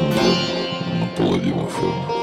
синдром на Паладин.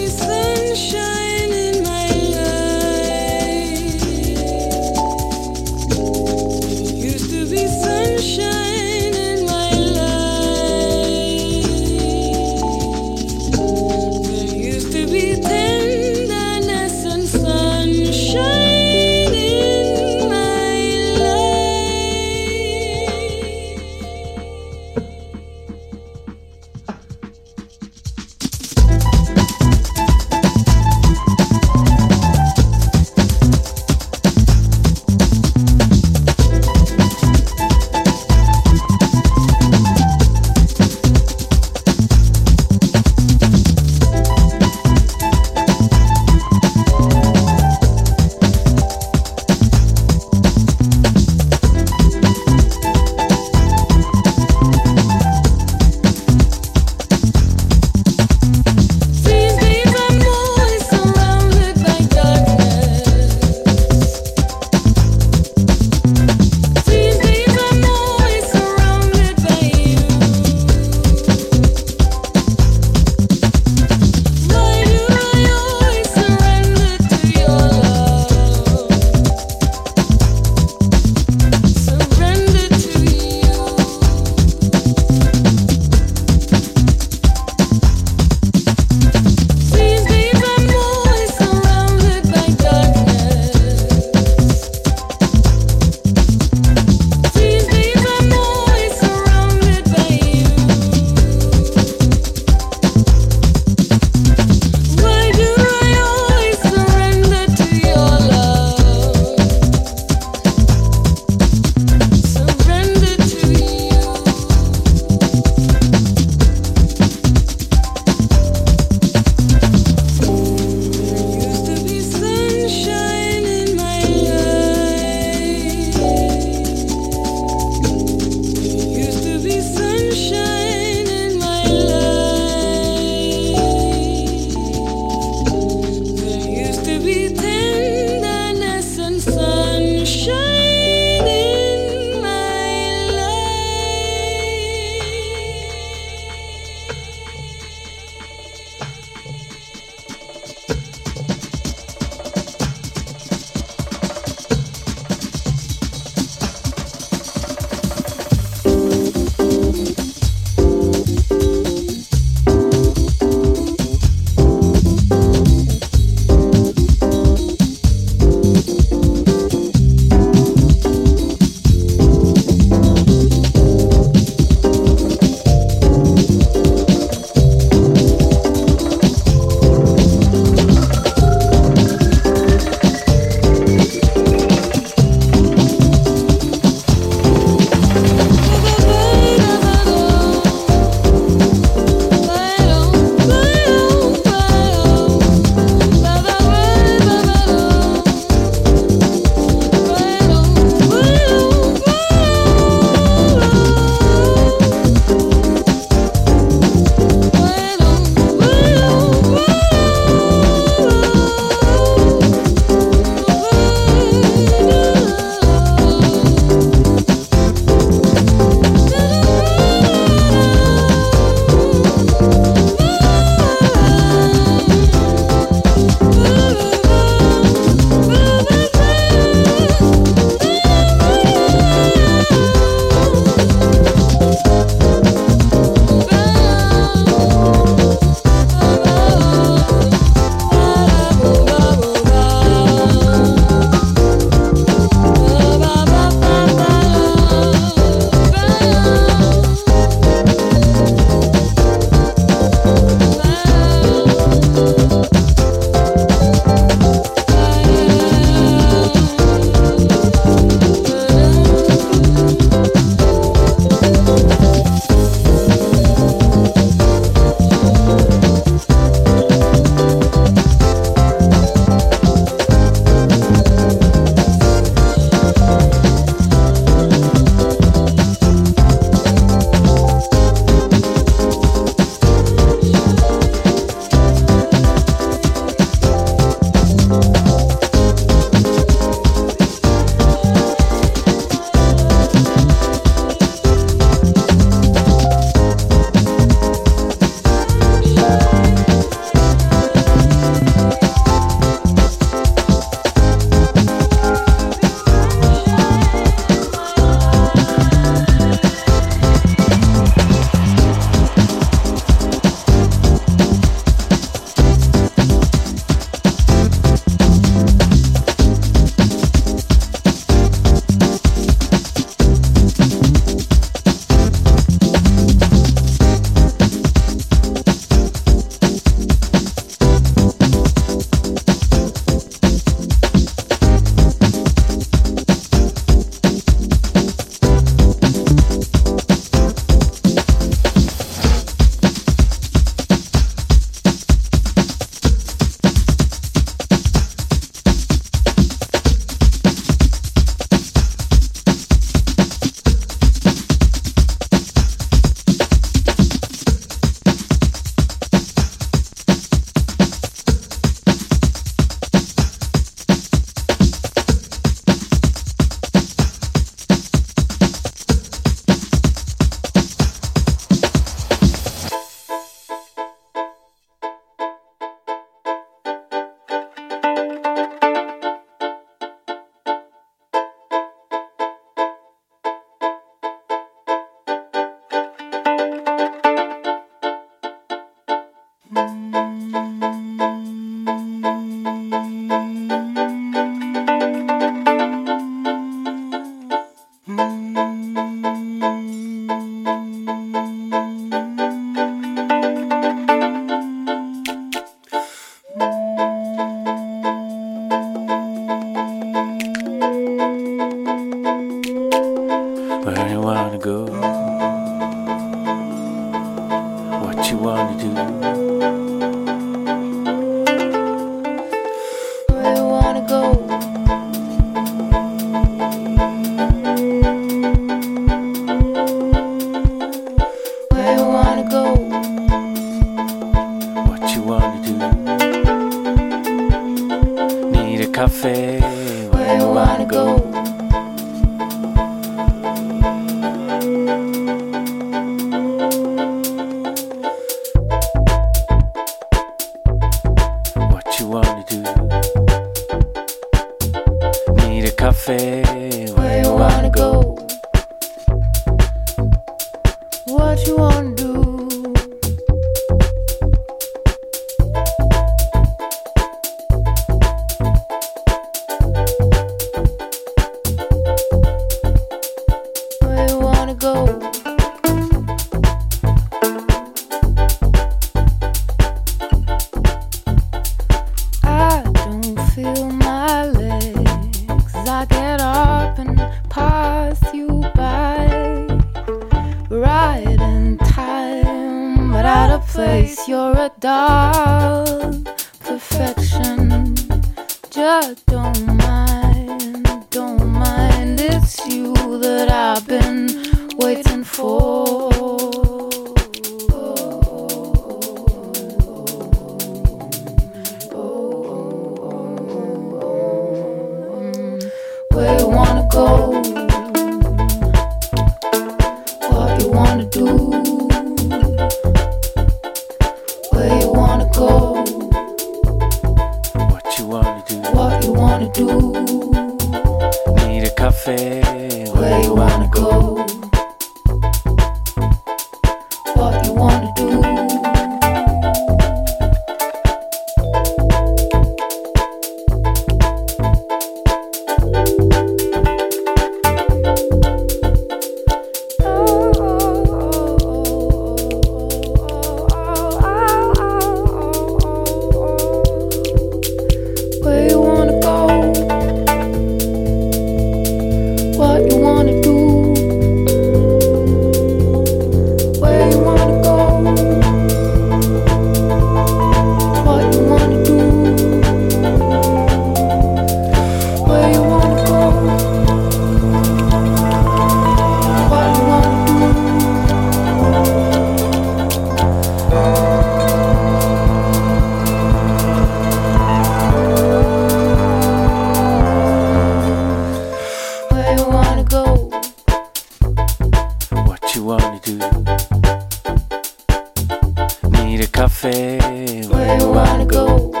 go.